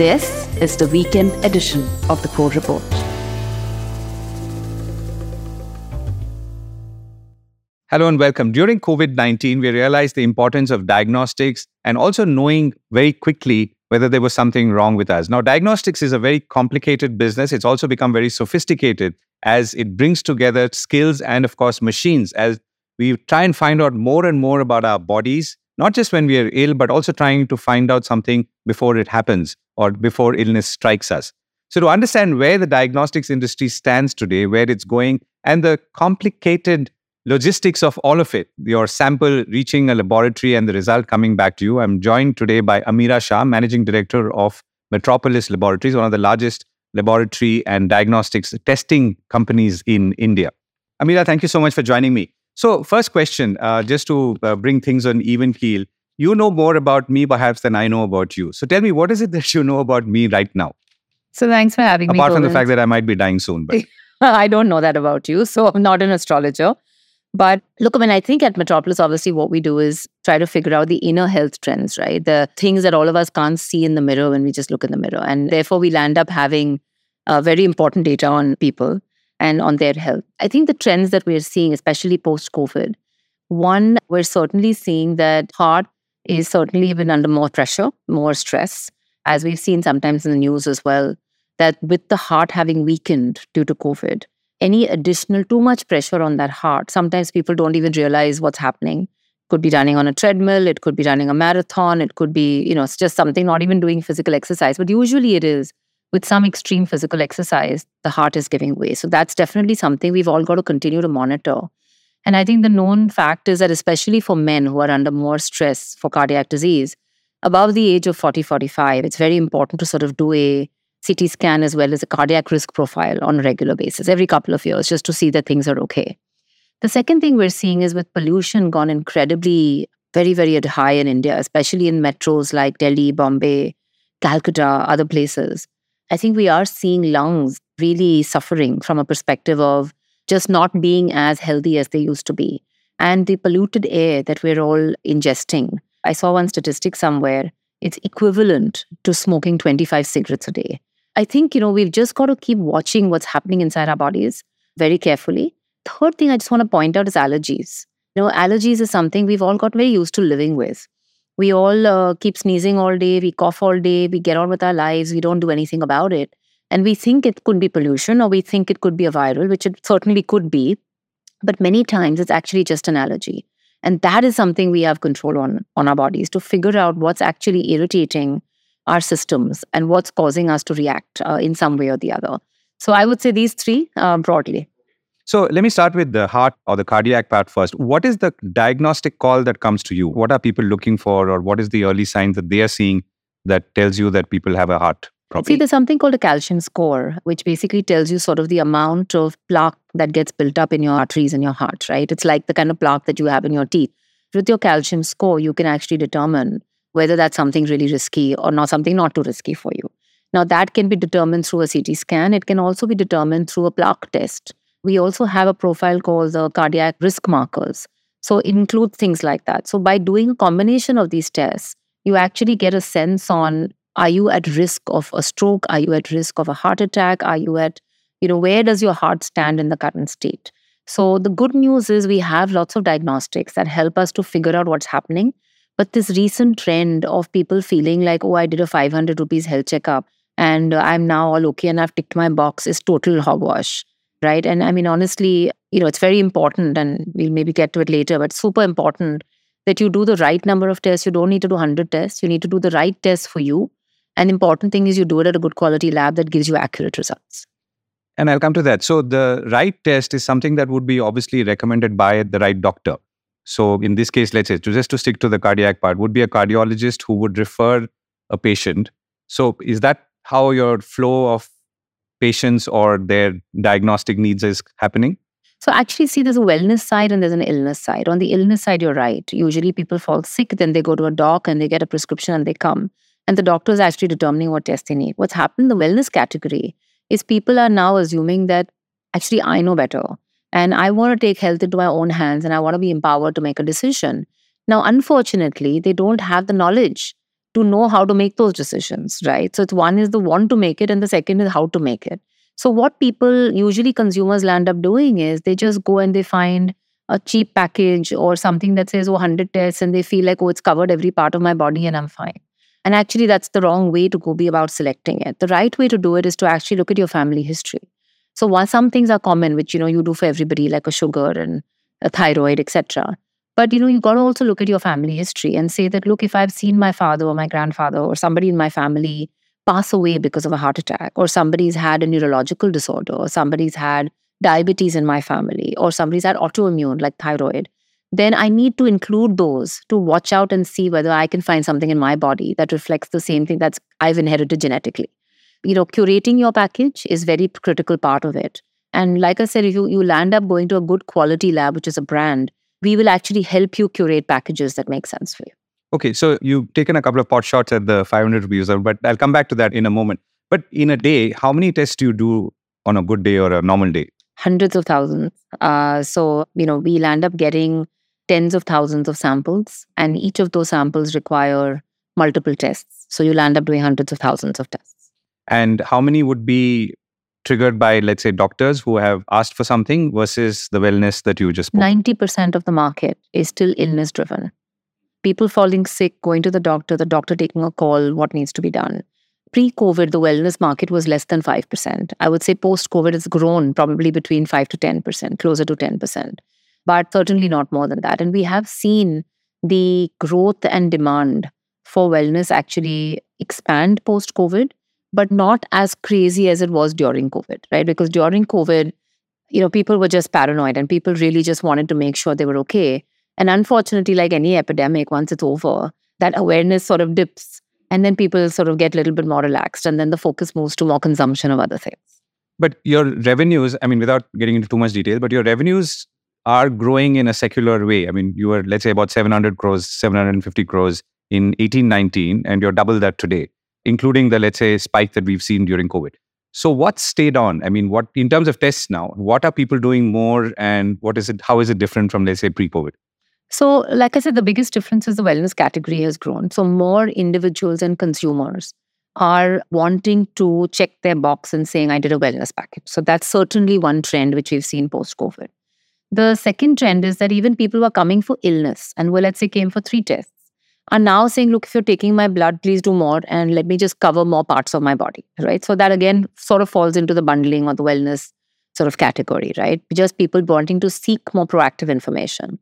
This is the weekend edition of the Core Report. Hello and welcome. During COVID 19, we realized the importance of diagnostics and also knowing very quickly whether there was something wrong with us. Now, diagnostics is a very complicated business. It's also become very sophisticated as it brings together skills and, of course, machines as we try and find out more and more about our bodies, not just when we are ill, but also trying to find out something before it happens or before illness strikes us. So, to understand where the diagnostics industry stands today, where it's going, and the complicated logistics of all of it, your sample reaching a laboratory and the result coming back to you. I'm joined today by Ameera Shah, Managing Director of Metropolis Laboratories, one of the largest laboratory and diagnostics testing companies in India. Ameera, thank you so much for joining me. So, first question, uh, just to uh, bring things on even keel, you know more about me perhaps than I know about you. So, tell me, what is it that you know about me right now? So, thanks for having Apart me. Apart from the fact that I might be dying soon, but I don't know that about you. So, I'm not an astrologer. But look, I mean, I think at Metropolis, obviously, what we do is try to figure out the inner health trends, right? The things that all of us can't see in the mirror when we just look in the mirror. And therefore, we land up having uh, very important data on people and on their health. I think the trends that we're seeing, especially post COVID, one, we're certainly seeing that heart is certainly been under more pressure, more stress, as we've seen sometimes in the news as well, that with the heart having weakened due to COVID, any additional too much pressure on that heart sometimes people don't even realize what's happening. Could be running on a treadmill it could be running a marathon it could be you know it's just something not even doing physical exercise but usually it is. With some extreme physical exercise the heart is giving way. So that's definitely something we've all got to continue to monitor and i think the known fact is that especially for men who are under more stress for cardiac disease above the age of 40 45 it's very important to sort of do a CT scan as well as a cardiac risk profile on a regular basis every couple of years just to see that things are okay. The second thing we're seeing is with pollution gone incredibly very, very high in India, especially in metros like Delhi, Bombay, Calcutta, other places. I think we are seeing lungs really suffering from a perspective of just not being as healthy as they used to be. And the polluted air that we're all ingesting. I saw one statistic somewhere, it's equivalent to smoking 25 cigarettes a day. I think, you know, we've just got to keep watching what's happening inside our bodies very carefully. Third thing I just want to point out is allergies. You know, allergies is something we've all got very used to living with. We all uh, keep sneezing all day, we cough all day, we get on with our lives, we don't do anything about it. And we think it could be pollution or we think it could be a viral, which it certainly could be. But many times it's actually just an allergy. And that is something we have control on on our bodies to figure out what's actually irritating our systems and what's causing us to react uh, in some way or the other. So I would say these three uh, broadly. So let me start with the heart or the cardiac part first. What is the diagnostic call that comes to you? What are people looking for, or what is the early signs that they are seeing that tells you that people have a heart problem? See, there's something called a calcium score, which basically tells you sort of the amount of plaque that gets built up in your arteries in your heart, right? It's like the kind of plaque that you have in your teeth. With your calcium score, you can actually determine whether that's something really risky or not something not too risky for you. Now, that can be determined through a CT scan. It can also be determined through a plaque test. We also have a profile called the cardiac risk markers. So, it includes things like that. So, by doing a combination of these tests, you actually get a sense on are you at risk of a stroke? Are you at risk of a heart attack? Are you at, you know, where does your heart stand in the current state? So, the good news is we have lots of diagnostics that help us to figure out what's happening. But this recent trend of people feeling like, oh, I did a 500 rupees health checkup and I'm now all okay and I've ticked my box is total hogwash, right? And I mean, honestly, you know, it's very important and we'll maybe get to it later, but super important that you do the right number of tests. You don't need to do 100 tests. You need to do the right tests for you. And important thing is you do it at a good quality lab that gives you accurate results. And I'll come to that. So the right test is something that would be obviously recommended by the right doctor. So in this case, let's say, to just to stick to the cardiac part, would be a cardiologist who would refer a patient. So is that how your flow of patients or their diagnostic needs is happening? So actually, see, there's a wellness side and there's an illness side. On the illness side, you're right. Usually people fall sick, then they go to a doc and they get a prescription and they come. And the doctor is actually determining what test they need. What's happened in the wellness category is people are now assuming that actually I know better. And I want to take health into my own hands and I want to be empowered to make a decision. Now, unfortunately, they don't have the knowledge. to know how to make those decisions, right? So it's one is the want to make it, and the second is how to make it. So what people usually consumers land up doing is they just go and they find a cheap package or something that says oh 100 tests and they feel like oh it's covered every part of my body and I'm fine. And actually that's the wrong way to go be about selecting it. The right way to do it is to actually look at your family history. So while some things are common which you know you do for everybody like a sugar and a thyroid etc but you know, you got to also look at your family history and say that, look, if I've seen my father or my grandfather or somebody in my family pass away because of a heart attack, or somebody's had a neurological disorder, or somebody's had diabetes in my family, or somebody's had autoimmune like thyroid, then I need to include those to watch out and see whether I can find something in my body that reflects the same thing that's I've inherited genetically. You know, curating your package is very critical part of it. And like I said, if you, you land up going to a good quality lab, which is a brand, we will actually help you curate packages that make sense for you. Okay, so you've taken a couple of pot shots at the 500 reviews, but I'll come back to that in a moment. But in a day, how many tests do you do on a good day or a normal day? Hundreds of thousands. Uh, so, you know, we land up getting tens of thousands of samples, and each of those samples require multiple tests. So you'll end up doing hundreds of thousands of tests. And how many would be triggered by, let's say, doctors who have asked for something versus the wellness that you just spoke? 90% of the market is still illness driven. People falling sick, going to the doctor, the doctor taking a call, what needs to be done. Pre COVID, the wellness market was less than 5%. I would say post COVID, it's grown probably between 5 to 10%, closer to 10%, but certainly not more than that. And we have seen the growth and demand for wellness actually expand post COVID but not as crazy as it was during COVID, right? Because during COVID, you know, people were just paranoid and people really just wanted to make sure they were okay. And unfortunately, like any epidemic, once it's over, that awareness sort of dips and then people sort of get a little bit more relaxed and then the focus moves to more consumption of other things. But your revenues, I mean, without getting into too much detail, but your revenues are growing in a secular way. I mean, you were, let's say, about 700 crores, 750 crores in 1819, and you're double that today including the, let's say, spike that we've seen during COVID. So what stayed on? I mean, what in terms of tests now, what are people doing more and what is it, how is it different from, let's say, pre-COVID? So, like I said, the biggest difference is the wellness category has grown. So more individuals and consumers are wanting to check their box and saying, I did a wellness package. So that's certainly one trend which we've seen post-COVID. The second trend is that even people who are coming for illness and well, let's say came for three tests are now saying, look, if you're taking my blood, please do more and let me just cover more parts of my body, right? So that again sort of falls into the bundling or the wellness sort of category, right? Just people wanting to seek more proactive information.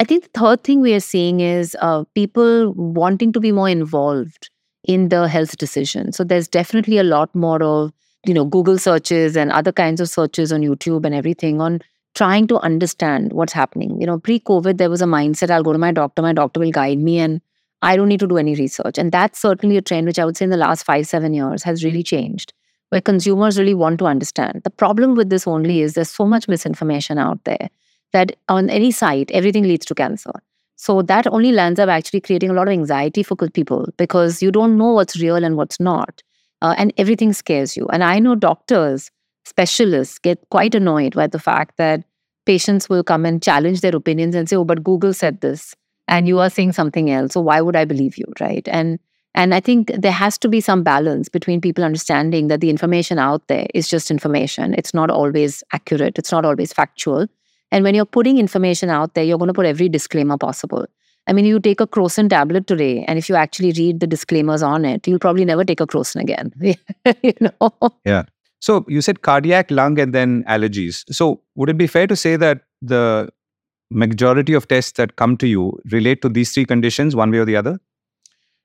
I think the third thing we are seeing is uh, people wanting to be more involved in the health decision. So there's definitely a lot more of, you know, Google searches and other kinds of searches on YouTube and everything on trying to understand what's happening. You know, pre-COVID, there was a mindset, I'll go to my doctor, my doctor will guide me and I don't need to do any research. And that's certainly a trend which I would say in the last five, seven years has really changed, where consumers really want to understand. The problem with this only is there's so much misinformation out there that on any site, everything leads to cancer. So that only lands up actually creating a lot of anxiety for people because you don't know what's real and what's not. Uh, and everything scares you. And I know doctors, specialists get quite annoyed by the fact that patients will come and challenge their opinions and say, oh, but Google said this and you are saying something else so why would i believe you? Right? And and i think there has to be some balance between people understanding that the information out there is just information. It's not always accurate. It's not always factual. And when you're putting information out there you're going to put every disclaimer possible. I mean you take a crocin tablet today and if you actually read the disclaimers on it you'll probably never take a crocin again. You know? Yeah so you said cardiac lung and then allergies so would it be fair to say that the majority of tests that come to you relate to these three conditions one way or the other?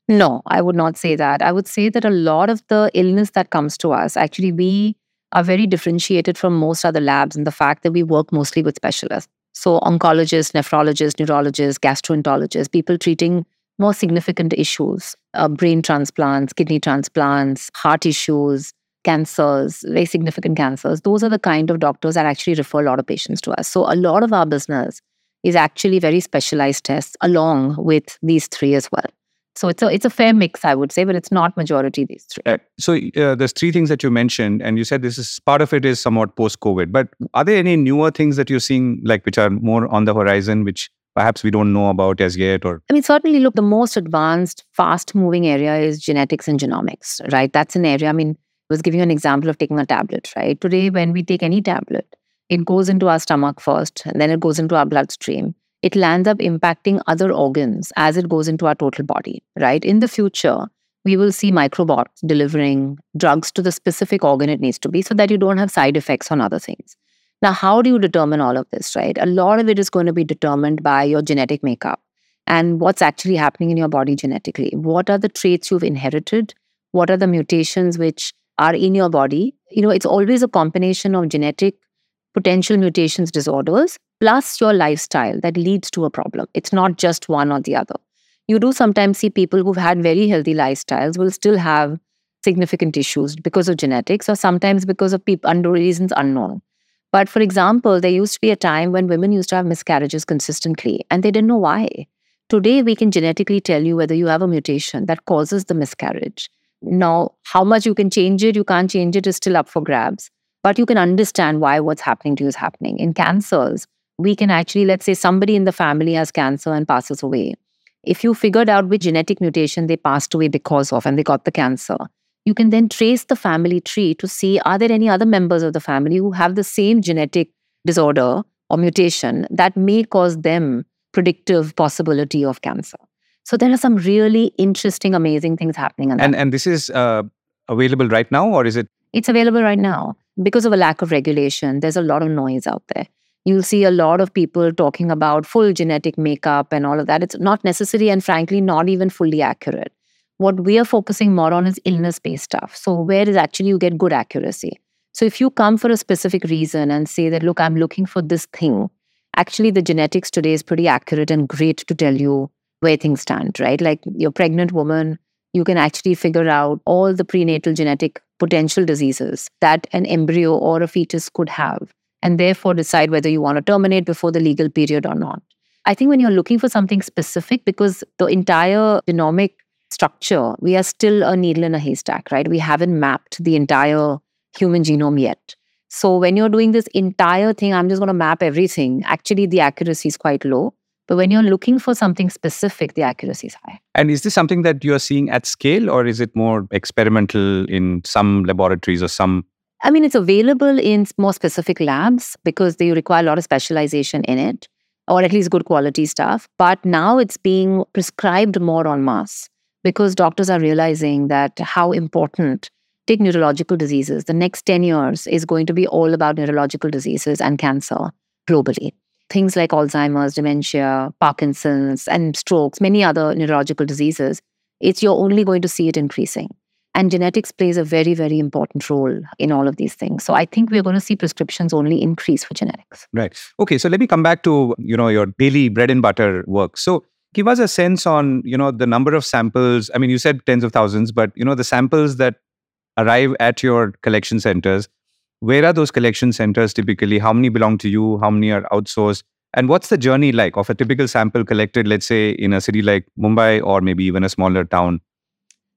No, I would not say that. I would say that a lot of the illness that comes to us, actually, we are very differentiated from most other labs in the fact that we work mostly with specialists. So, oncologists, nephrologists, neurologists, gastroenterologists, people treating more significant issues, uh, brain transplants, kidney transplants, heart issues, cancers, very significant cancers. Those are the kind of doctors that actually refer a lot of patients to us. So, a lot of our business is actually very specialized tests along with these three as well. So it's a it's a fair mix, I would say, but it's not majority these three. Uh, so uh, there's three things that you mentioned, and you said this is part of it is somewhat post COVID. But are there any newer things that you're seeing, like which are more on the horizon, which perhaps we don't know about as yet or i mean certainly look the most advanced fast moving area is genetics and genomics right that's an area i mean was giving you an example of taking a tablet right today when we take any tablet it goes into our stomach first and then it goes into our bloodstream it lands up impacting other organs as it goes into our total body right in the future we will see microbots delivering drugs to the specific organ it needs to be so that you don't have side effects on other things now, how do you determine all of this, right? A lot of it is going to be determined by your genetic makeup and what's actually happening in your body genetically. What are the traits you've inherited? What are the mutations which are in your body? You know, it's always a combination of genetic potential mutations disorders plus your lifestyle that leads to a problem. It's not just one or the other. You do sometimes see people who've had very healthy lifestyles will still have significant issues because of genetics or sometimes because of people under reasons unknown. But for example, there used to be a time when women used to have miscarriages consistently and they didn't know why. Today, we can genetically tell you whether you have a mutation that causes the miscarriage. Now, how much you can change it, you can't change it is still up for grabs, but you can understand why what's happening to you is happening. In cancers, we can actually, let's say somebody in the family has cancer and passes away. If you figured out which genetic mutation they passed away because of and they got the cancer, you can then trace the family tree to see are there any other members of the family who have the same genetic disorder or mutation that may cause them predictive possibility of cancer. So there are some really interesting, amazing things happening. and and this is uh, available right now, or is it? It's available right now because of a lack of regulation. There's a lot of noise out there. You'll see a lot of people talking about full genetic makeup and all of that. It's not necessary and frankly not even fully accurate. What we are focusing more on is illness based stuff. So, where is actually you get good accuracy. So, if you come for a specific reason and say that, look, I'm looking for this thing, actually, the genetics today is pretty accurate and great to tell you where things stand, right? Like you're pregnant woman, you can actually figure out all the prenatal genetic potential diseases that an embryo or a fetus could have, and therefore decide whether you want to terminate before the legal period or not. I think when you're looking for something specific, because the entire genomic structure, we are still a needle in a haystack, right? We haven't mapped the entire human genome yet. So when you're doing this entire thing, I'm just going to map everything. Actually, the accuracy is quite low. But when you're looking for something specific, the accuracy is high. And is this something that you are seeing at scale, or is it more experimental in some laboratories or some? I mean, it's available in more specific labs because they require a lot of specialization in it, or at least good quality stuff. But now it's being prescribed more en masse because doctors are realizing that how important take neurological diseases the next 10 years is going to be all about neurological diseases and cancer globally things like alzheimer's dementia parkinson's and strokes many other neurological diseases it's you're only going to see it increasing. And genetics plays a very very important role in all of these things. So i think we're going to see prescriptions only increase for genetics. Right. Okay so let me come back to you know your daily bread and butter work. So give us a sense on you know the number of samples. I mean you said tens of thousands but you know the samples that arrive at your collection centers where are those collection centers typically? How many belong to you? How many are outsourced? And what's the journey like of a typical sample collected let's say in a city like mumbai or maybe even a smaller town?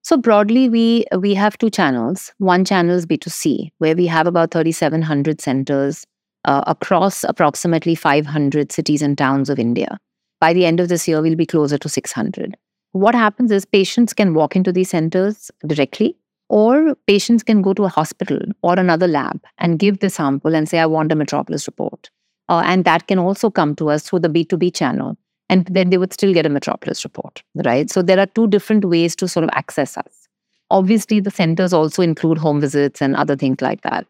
So broadly we we have two channels. One channel is b2c where we have about 3700 centers uh, across approximately 500 cities and towns of india. By the end of this year, we'll be closer to 600. What happens is patients can walk into these centers directly, or patients can go to a hospital or another lab and give the sample and say, I want a metropolis report. Uh, and that can also come to us through the B2B channel. And then they would still get a metropolis report, right? So there are two different ways to sort of access us. Obviously, the centers also include home visits and other things like that.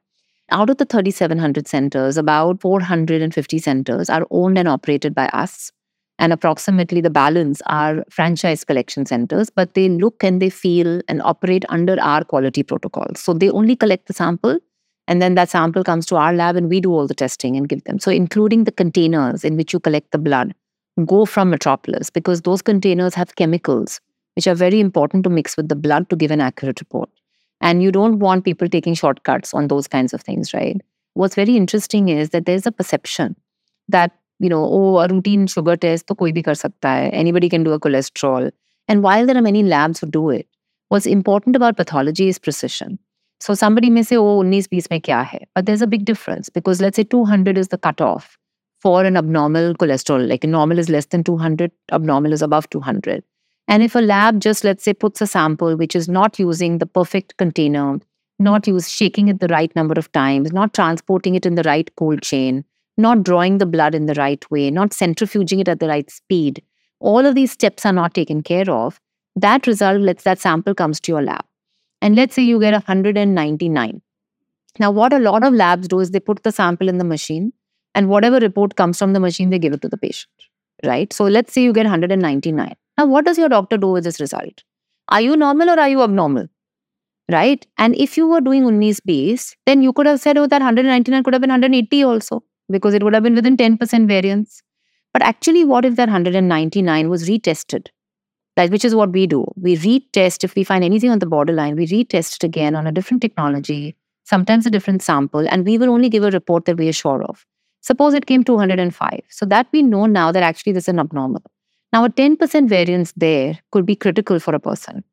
Out of the 3,700 centers, about 450 centers are owned and operated by us and approximately the balance are franchise collection centers, but they look and they feel and operate under our quality protocols. So they only collect the sample, and then that sample comes to our lab, and we do all the testing and give them. So, including the containers in which you collect the blood, go from Metropolis because those containers have chemicals which are very important to mix with the blood to give an accurate report. And you don't want people taking shortcuts on those kinds of things, right? What's very interesting is that there's a perception that you know, oh, a routine sugar test, to koi bhi kar. Anybody can do a cholesterol. And while there are many labs who do it, what's important about pathology is precision. So somebody may say, oh, 19 20 mein kya hai? But there's a big difference because let's say 200 is the cutoff for an abnormal cholesterol. Like normal is less than 200, abnormal is above 200. And if a lab just, let's say, puts a sample which is not using the perfect container, not use shaking it the right number of times, not transporting it in the right cold chain, not drawing the blood in the right way, not centrifuging it at the right speed, all of these steps are not taken care of, that result lets that sample comes to your lab. And let's say you get 199. Now, what a lot of labs do is they put the sample in the machine, and whatever report comes from the machine, they give it to the patient, right? So let's say you get 199. Now, what does your doctor do with this result? Are you normal or are you abnormal? Right? And if you were doing Unni's base, then you could have said, oh, that 199 could have been 180 also, because it would have been within 10% variance. But actually, what if that 199 was retested? That, which is what we do. We retest if we find anything on the borderline, we retest it again on a different technology, sometimes a different sample, and we will only give a report that we are sure of. Suppose it came 205. So that we know now that actually this is an abnormal. Now, a 10% variance there could be critical for a person.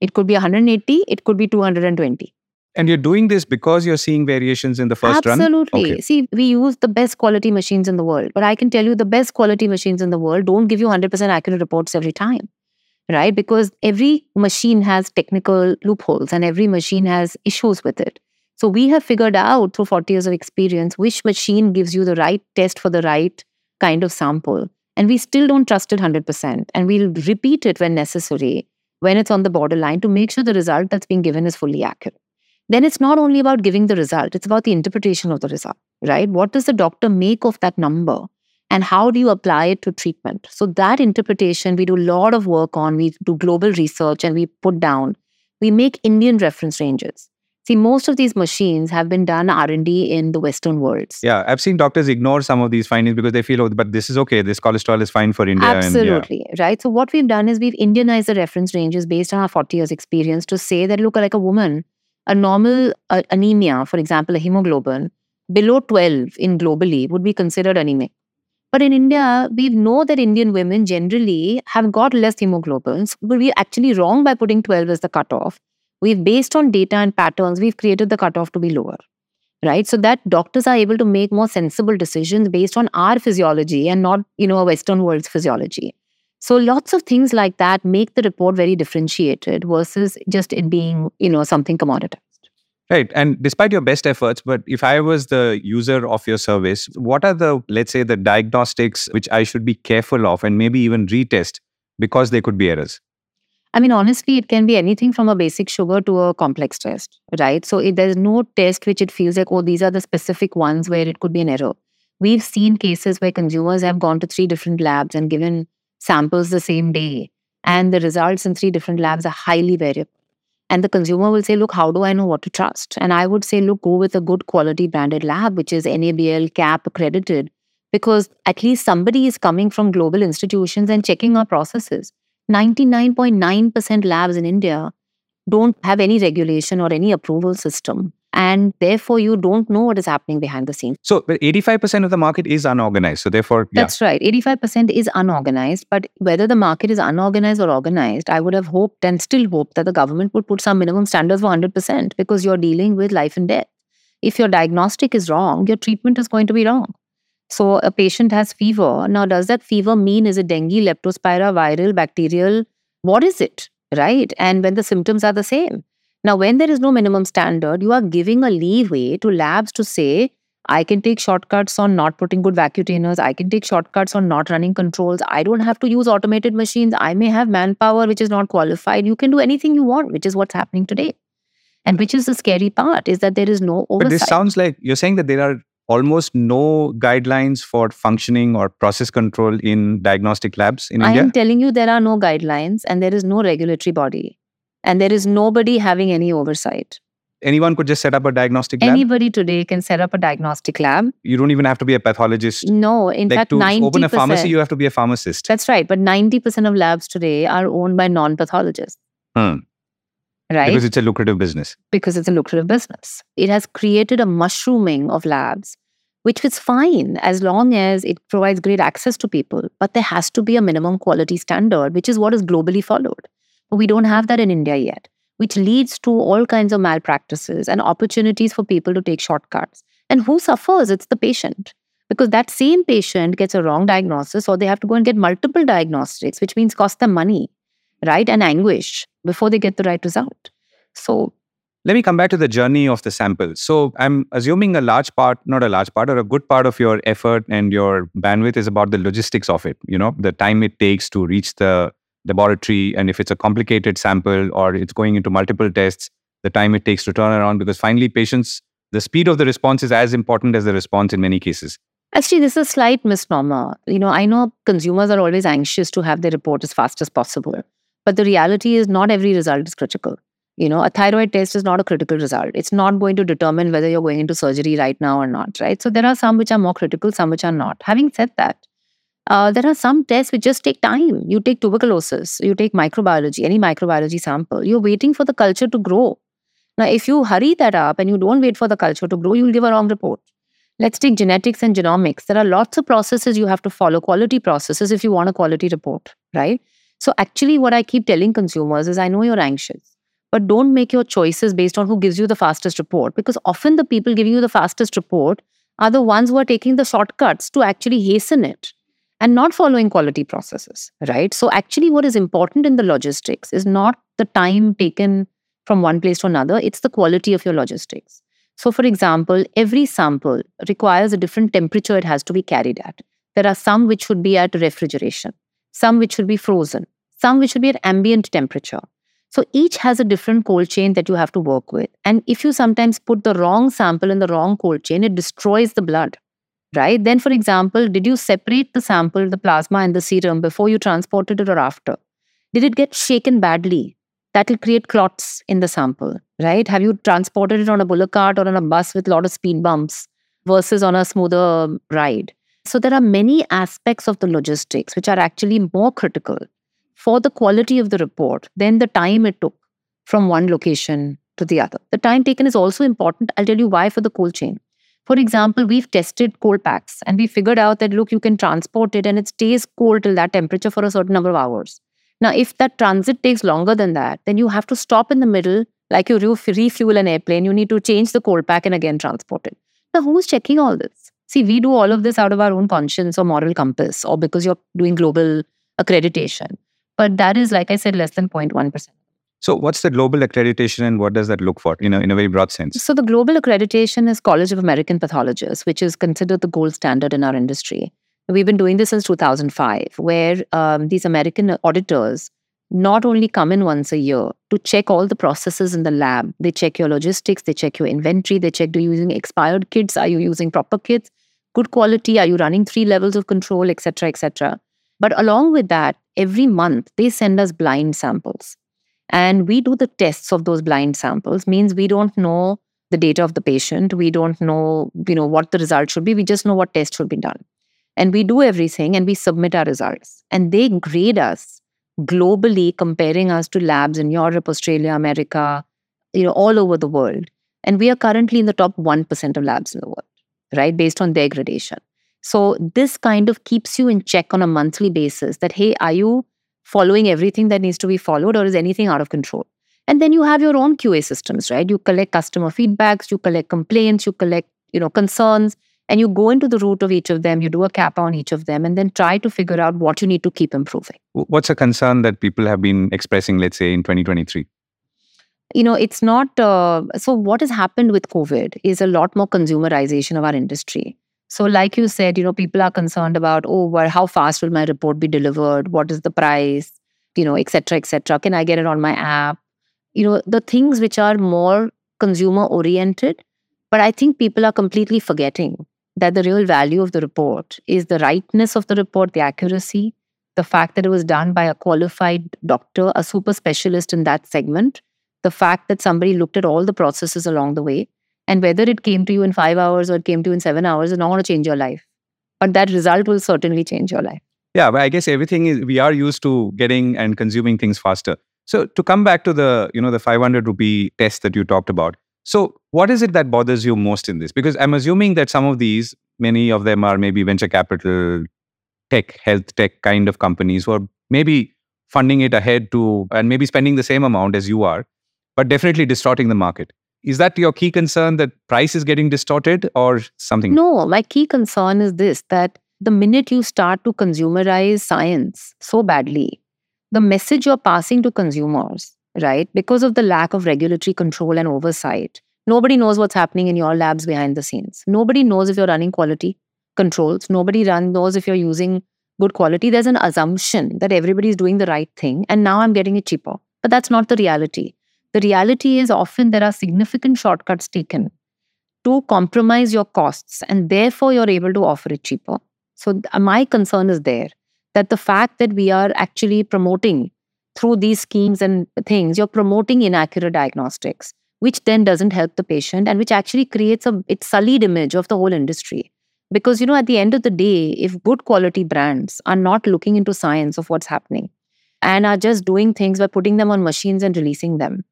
It could be 180, it could be 220. And you're doing this because you're seeing variations in the first Absolutely. run? Absolutely. See, we use the best quality machines in the world, but I can tell you the best quality machines in the world don't give you 100% accurate reports every time, right? Because every machine has technical loopholes and every machine has issues with it. So we have figured out through 40 years of experience which machine gives you the right test for the right kind of sample and we still don't trust it 100%. And we'll repeat it when necessary, when it's on the borderline, to make sure the result that's being given is fully accurate. Then it's not only about giving the result, it's about the interpretation of the result, right? What does the doctor make of that number? And how do you apply it to treatment? So, that interpretation, we do a lot of work on. We do global research and we put down, we make Indian reference ranges. See, most of these machines have been done R&D in the Western worlds. Yeah, I've seen doctors ignore some of these findings because they feel, oh, but this is okay. This cholesterol is fine for India. Absolutely, and, yeah. right? So what we've done is we've Indianized the reference ranges based on our 40 years experience to say that, look, like a woman, a normal uh, anemia, for example, a hemoglobin, below 12 in globally would be considered anemic. But in India, we know that Indian women generally have got less hemoglobins, but we're actually wrong by putting 12 as the cutoff. We've based on data and patterns we've created the cutoff to be lower. Right? So that doctors are able to make more sensible decisions based on our physiology and not you know a western world's physiology so lots of things like that make the report very differentiated versus just it being you know something commoditized Right. And despite your best efforts, but if I was the user of your service, what are the, let's say, the diagnostics which I should be careful of and maybe even retest because they could be errors? I mean, honestly, it can be anything from a basic sugar to a complex test, right? So it, there's no test which it feels like, oh, these are the specific ones where it could be an error. We've seen cases where consumers have gone to three different labs and given samples the same day, and the results in three different labs are highly variable. And the consumer will say, look, how do I know what to trust? And I would say, look, go with a good quality branded lab, which is NABL, CAP accredited, because at least somebody is coming from global institutions and checking our processes. 99.9% labs in India don't have any regulation or any approval system. And therefore, you don't know what is happening behind the scenes. So, 85% of the market is unorganized. So, therefore, yeah. that's right. 85% is unorganized. But whether the market is unorganized or organized, I would have hoped and still hope that the government would put some minimum standards for 100% because you're dealing with life and death. If your diagnostic is wrong, your treatment is going to be wrong. So a patient has fever. Now, does that fever mean is it dengue, leptospira, viral, bacterial? What is it? Right? And when the symptoms are the same. Now, when there is no minimum standard, you are giving a leeway to labs to say, I can take shortcuts on not putting good vacutainers. I can take shortcuts on not running controls. I don't have to use automated machines. I may have manpower which is not qualified. You can do anything you want, which is what's happening today. And which is the scary part is that there is no oversight. But this sounds like you're saying that there are almost no guidelines for functioning or process control in diagnostic labs in I India? I am telling you, there are no guidelines and there is no regulatory body. And there is nobody having any oversight. Anyone could just set up a diagnostic lab? Anybody today can set up a diagnostic lab. You don't even have to be a pathologist. No, in like fact, to 90%. open a pharmacy, you have to be a pharmacist. That's right. But 90% of labs today are owned by non pathologists. Hmm right? Because it's a lucrative business. Because it's a lucrative business. It has created a mushrooming of labs, which is fine as long as it provides great access to people. But there has to be a minimum quality standard, which is what is globally followed. But we don't have that in India yet, which leads to all kinds of malpractices and opportunities for people to take shortcuts. And who suffers? It's the patient. because that same patient gets a wrong diagnosis or they have to go and get multiple diagnostics, which means cost them money, right? And anguish before they get the right result. So let me come back to the journey of the sample. So I'm assuming a large part, not a large part, or a good part of your effort and your bandwidth is about the logistics of it. You know, the time it takes to reach the laboratory, and if it's a complicated sample or it's going into multiple tests, the time it takes to turn around. Because finally, patients, the speed of the response is as important as the response in many cases. Actually, this is a slight misnomer. You know, I know consumers are always anxious to have their report as fast as possible, but the reality is not every result is critical. You know, a thyroid test is not a critical result. It's not going to determine whether you're going into surgery right now or not, right? So there are some which are more critical, some which are not. Having said that, uh, there are some tests which just take time. You take tuberculosis, you take microbiology, any microbiology sample. You're waiting for the culture to grow. Now, if you hurry that up and you don't wait for the culture to grow, you'll give a wrong report. Let's take genetics and genomics. There are lots of processes you have to follow, quality processes, if you want a quality report, right? So, actually, what I keep telling consumers is I know you're anxious but don't make your choices based on who gives you the fastest report because often the people giving you the fastest report are the ones who are taking the shortcuts to actually hasten it and not following quality processes right? So actually what is important in the logistics is not the time taken from one place to another it's the quality of your logistics. So for example every sample requires a different temperature it has to be carried at. There are some which should be at refrigeration some which should be frozen some which should be at ambient temperature. So each has a different cold chain that you have to work with. And if you sometimes put the wrong sample in the wrong cold chain, it destroys the blood, right? Then, for example, did you separate the sample, the plasma, and the serum before you transported it or after? Did it get shaken badly? That will create clots in the sample, right? Have you transported it on a bullock cart or on a bus with a lot of speed bumps versus on a smoother ride? So there are many aspects of the logistics which are actually more critical for the quality of the report than the time it took from one location to the other. The time taken is also important. I'll tell you why for the cold chain. For example, we've tested cold packs and we figured out that look, you can transport it and it stays cold till that temperature for a certain number of hours. Now, if that transit takes longer than that, then you have to stop in the middle, like you refuel an airplane, you need to change the cold pack and again transport it. Now, who's checking all this? See, we do all of this out of our own conscience or moral compass or because you're doing global accreditation. But that is, like I said, less than 0.1%. So, what's the global accreditation and what does that look for in a, in a very broad sense? So, the global accreditation is College of American Pathologists, which is considered the gold standard in our industry. We've been doing this since 2005, where um, these American auditors not only come in once a year to check all the processes in the lab, they check your logistics, they check your inventory, they check do you using expired kits, are you using proper kits, good quality, are you running three levels of control, etc., etc. But along with that, every month they send us blind samples. And we do the tests of those blind samples, means we don't know the data of the patient. We don't know, you know, what the result should be. We just know what test should be done. And we do everything and we submit our results. And they grade us globally, comparing us to labs in Europe, Australia, America, you know, all over the world. And we are currently in the top 1% of labs in the world, right? Based on their gradation. So this kind of keeps you in check on a monthly basis that, hey, are you following everything that needs to be followed or is anything out of control? And then you have your own QA systems, right? You collect customer feedbacks, you collect complaints, you collect, you know, concerns, and you go into the root of each of them, you do a cap on each of them, and then try to figure out what you need to keep improving. What's a concern that people have been expressing, let's say, in 2023? you know it's not uh, so what has happened with covid is a lot more consumerization of our industry so, like you said, you know, people are concerned about, oh, well, how fast will my report be delivered? What is the price? You know, etc., etc. Can I get it on my app? You know, the things which are more consumer oriented. But I think people are completely forgetting that the real value of the report is the rightness of the report, the accuracy, the fact that it was done by a qualified doctor, a super specialist in that segment, the fact that somebody looked at all the processes along the way, and whether it came to you in five hours or it came to you in seven hours is not going to change your life. But that result will certainly change your life. Yeah, but I guess everything is we are used to getting and consuming things faster. So to come back to the, you know, the 500 rupee test that you talked about. So what is it that bothers you most in this? Because I'm assuming that some of these, many of them are maybe venture capital, tech, health tech kind of companies who are maybe funding it ahead to and maybe spending the same amount as you are, but definitely distorting the market. Is that your key concern that price is getting distorted or something? No, my key concern is this that the minute you start to consumerize science so badly, the message you're passing to consumers, right, because of the lack of regulatory control and oversight, nobody knows what's happening in your labs behind the scenes. Nobody knows if you're running quality controls. Nobody run, knows if you're using good quality. There's an assumption that everybody's doing the right thing and now I'm getting it cheaper. But that's not the reality. The reality is often there are significant shortcuts taken to compromise your costs and therefore you're able to offer it cheaper. So uh, my concern is there that the fact that we are actually promoting through these schemes and things, you're promoting inaccurate diagnostics, which then doesn't help the patient and which actually creates a it's sullied image of the whole industry. Because, you know, at the end of the day, if good quality brands are not looking into science of what's happening and are just doing things by putting them on machines and releasing them,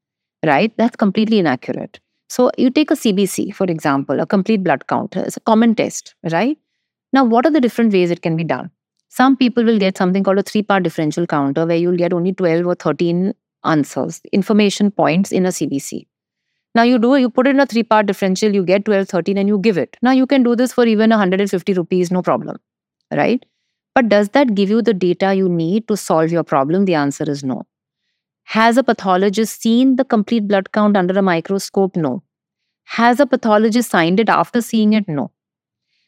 right? That's completely inaccurate. So you take a CBC, for example, a complete blood count. Uh, it's a common test, right? Now, what are the different ways it can be done? Some people will get something called a three part differential counter where you'll get only 12 or 13 answers, information points in a CBC. Now you do, you put in a three part differential, you get 12, 13 and you give it. Now you can do this for even 150 rupees, no problem, right? But does that give you the data you need to solve your problem? The answer is no. Has a pathologist seen the complete blood count under a microscope? No. Has a pathologist signed it after seeing it? No.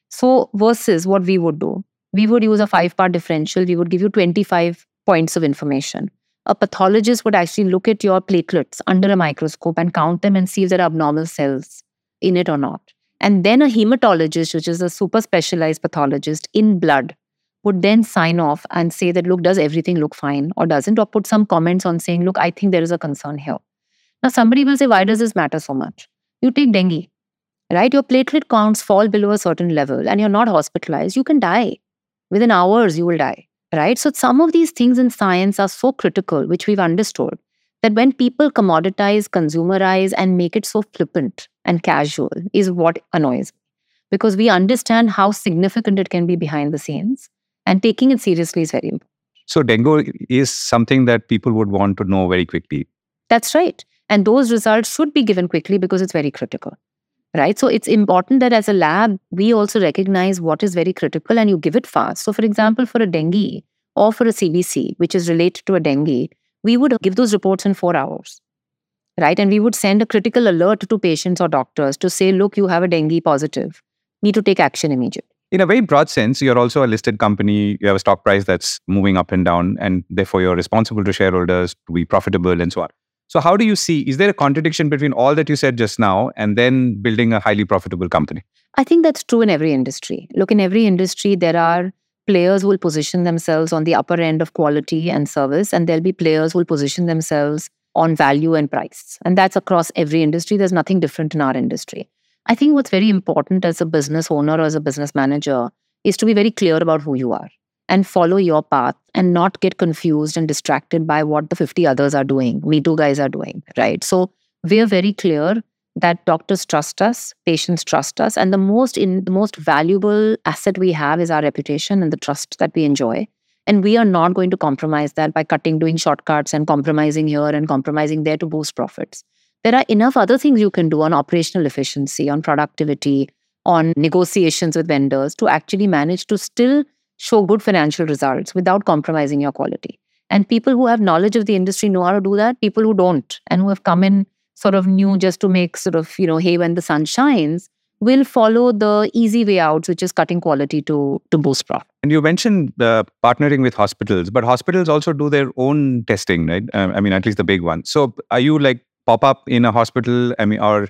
So, versus what we would do, we would use a five part differential, we would give you 25 points of information a pathologist would actually look at your platelets under a microscope and count them and see if there are abnormal cells in it or not. And then a hematologist, which is a super specialized pathologist in blood, would then sign off and say that, look, does everything look fine or doesn't? Or put some comments on saying, look, I think there is a concern here. Now, somebody will say, why does this matter so much? You take dengue, right? Your platelet counts fall below a certain level and you're not hospitalized, you can die. Within hours, you will die right? So some of these things in science are so critical, which we've understood, that when people commoditize, consumerize, and make it so flippant and casual is what annoys me. Because we understand how significant it can be behind the scenes, and taking it seriously is very important. So dengue is something that people would want to know very quickly. That's right. And those results should be given quickly because it's very critical right? So it's important that as a lab, we also recognize what is very critical and you give it fast. So, for example, for a dengue or for a CBC, which is related to a dengue, we would give those reports in four hours, right? And we would send a critical alert to patients or doctors to say, look, you have a dengue positive, need to take action immediately. In a very broad sense, you're also a listed company. You have a stock price that's moving up and down, and therefore you're responsible to shareholders to be profitable and so on. So, how do you see? Is there a contradiction between all that you said just now and then building a highly profitable company? I think that's true in every industry. Look, in every industry, there are players who will position themselves on the upper end of quality and service, and there'll be players who will position themselves on value and price. And that's across every industry. There's nothing different in our industry. I think what's very important as a business owner or as a business manager is to be very clear about who you are and follow your path and not get confused and distracted by what the 50 others are doing, me too guys are doing, right? So we're very clear that doctors trust us, patients trust us, and the most in the most valuable asset we have is our reputation and the trust that we enjoy. And we are not going to compromise that by cutting, doing shortcuts and compromising here and compromising there to boost profits. There are enough other things you can do on operational efficiency, on productivity, on negotiations with vendors to actually manage to still show good financial results without compromising your quality. And people who have knowledge of the industry know how to do that. People who don't and who have come in sort of new just to make sort of, you know, hey, when the sun shines, will follow the easy way out, which is cutting quality to, to boost profit. And you mentioned uh, partnering with hospitals, but hospitals also do their own testing, right? Uh, I mean, at least the big ones. So are you like pop up in a hospital? I mean, or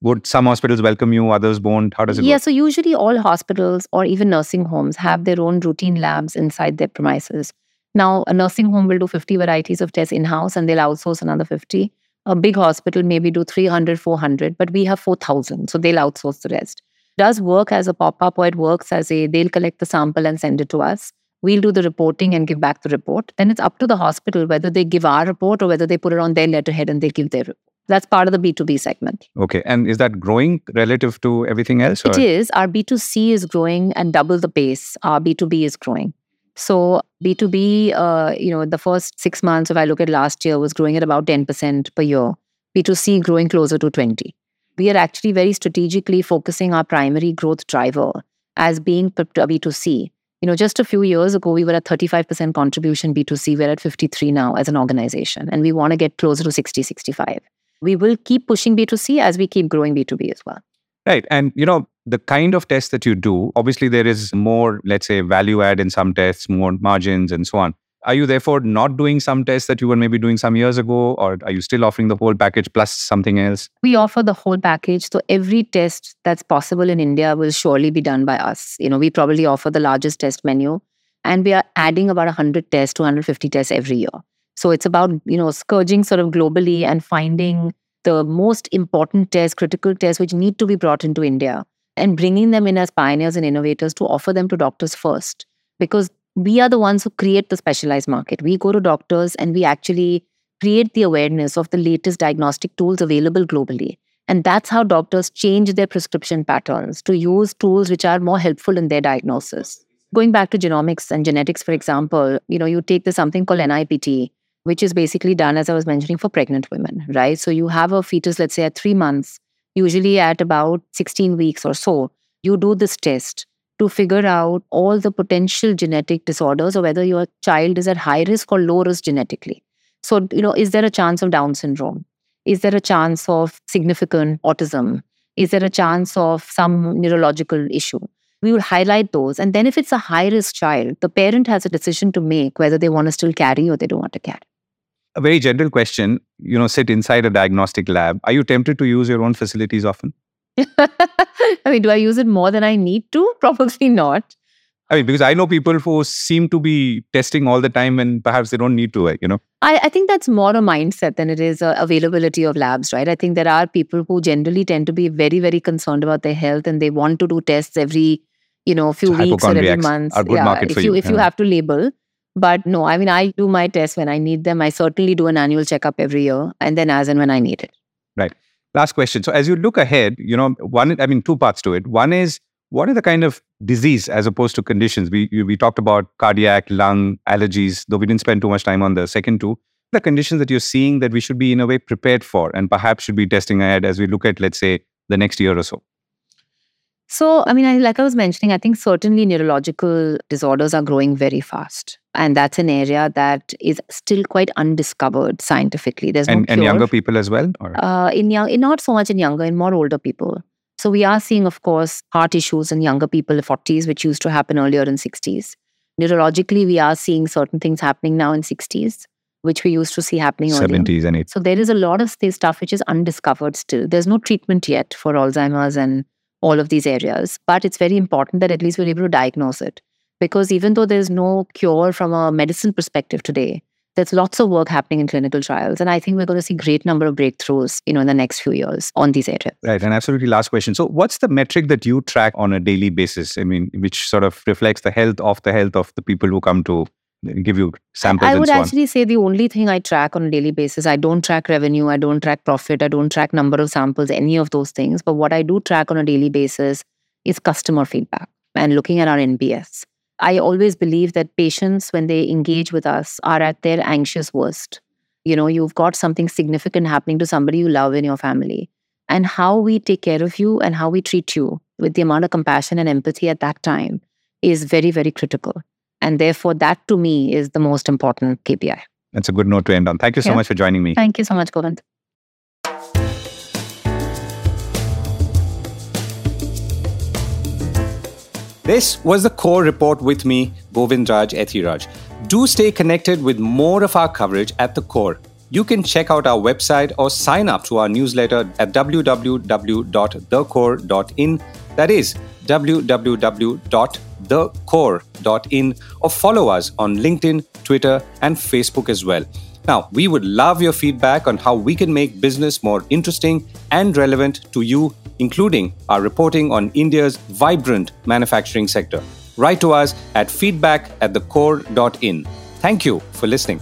would some hospitals welcome you others won't how does it yeah work? so usually all hospitals or even nursing homes have their own routine labs inside their premises now a nursing home will do 50 varieties of tests in-house and they'll outsource another 50 a big hospital maybe do 300 400 but we have 4000 so they'll outsource the rest it does work as a pop-up or it works as a they'll collect the sample and send it to us we'll do the reporting and give back the report then it's up to the hospital whether they give our report or whether they put it on their letterhead and they give their report that's part of the B2B segment. Okay. And is that growing relative to everything else? Or? It is. Our B2C is growing and double the pace. Our B2B is growing. So B2B, uh, you know, the first six months, if I look at last year, was growing at about 10% per year. B2C growing closer to 20. we are actually very strategically focusing our primary growth driver as being B2C. You know, just a few years ago, we were at 35% contribution B2C. We're at 53 now as an organization, and we want to get closer to 60, 65. We will keep pushing B2C as we keep growing B2B as well. Right. And, you know, the kind of tests that you do, obviously, there is more, let's say, value add in some tests, more margins, and so on. Are you therefore not doing some tests that you were maybe doing some years ago, or are you still offering the whole package plus something else? We offer the whole package. So every test that's possible in India will surely be done by us. You know, we probably offer the largest test menu, and we are adding about 100 tests, 250 tests every year. So it's about, you know, scourging sort of globally and finding the most important tests, critical tests, which need to be brought into India and bringing them in as pioneers and innovators to offer them to doctors first. Because we are the ones who create the specialized market. We go to doctors and we actually create the awareness of the latest diagnostic tools available globally. And that's how doctors change their prescription patterns to use tools which are more helpful in their diagnosis. Going back to genomics and genetics, for example, you know, you take the something called NIPT, which is basically done, as I was mentioning, for pregnant women, right? So you have a fetus, let's say at three months, usually at about 16 weeks or so. You do this test to figure out all the potential genetic disorders or whether your child is at high risk or low risk genetically. So, you know, is there a chance of Down syndrome? Is there a chance of significant autism? Is there a chance of some neurological issue? We will highlight those. And then, if it's a high risk child, the parent has a decision to make whether they want to still carry or they don't want to carry. A very general question you know, sit inside a diagnostic lab. Are you tempted to use your own facilities often? I mean, do I use it more than I need to? Probably not. I mean, because I know people who seem to be testing all the time and perhaps they don't need to, you know? I, I think that's more a mindset than it is availability of labs, right? I think there are people who generally tend to be very, very concerned about their health and they want to do tests every, you know, few so weeks or every month. yeah, if you, you, if you have to label. But no, I mean, I do my tests when I need them. I certainly do an annual checkup every year and then as and when I need it. Right. Last question. So as you look ahead, you know, one, I mean, two parts to it. One is what are the kind of disease as opposed to conditions? We we talked about cardiac, lung, allergies, though we didn't spend too much time on the second two. The conditions that you're seeing that we should be in a way prepared for and perhaps should be testing ahead as we look at, let's say, the next year or so. So, I mean, like I was mentioning, I think certainly neurological disorders are growing very fast. And that's an area that is still quite undiscovered scientifically. There's and, no and younger people as well? Or? Uh, in young, in not so much in younger, in more older people. So we are seeing, of course, heart issues in younger people, 40s, which used to happen earlier in 60s. Neurologically, we are seeing certain things happening now in 60s, which we used to see happening 70s earlier. 70s and 80s. So there is a lot of this stuff which is undiscovered still. There's no treatment yet for Alzheimer's and all of these areas. But it's very important that at least we're able to diagnose it. Because even though there's no cure from a medicine perspective today, there's lots of work happening in clinical trials. And I think we're going to see great number of breakthroughs, you know, in the next few years on these areas. Right. And absolutely last question. So what's the metric that you track on a daily basis? I mean, which sort of reflects the health of the health of the people who come to give you samples I would so actually say the only thing I track on a daily basis, I don't track revenue, I don't track profit, I don't track number of samples, any of those things. But what I do track on a daily basis is customer feedback and looking at our NPS. I always believe that patients, when they engage with us, are at their anxious worst. You know, you've got something significant happening to somebody you love in your family. And how we take care of you and how we treat you with the amount of compassion and empathy at that time is very, very critical. And therefore, that to me is the most important KPI. That's a good note to end on. Thank you so yeah. much for joining me. Thank you so much, Govind. This was the core report with me, Govindraj Ethiraj. Do stay connected with more of our coverage at the core. You can check out our website or sign up to our newsletter at www.thecore.in. That is www.thecore.in or follow us on LinkedIn, Twitter, and Facebook as well. Now, we would love your feedback on how we can make business more interesting and relevant to you, including our reporting on India's vibrant manufacturing sector. Write to us at feedback at thecore.in. Thank you for listening.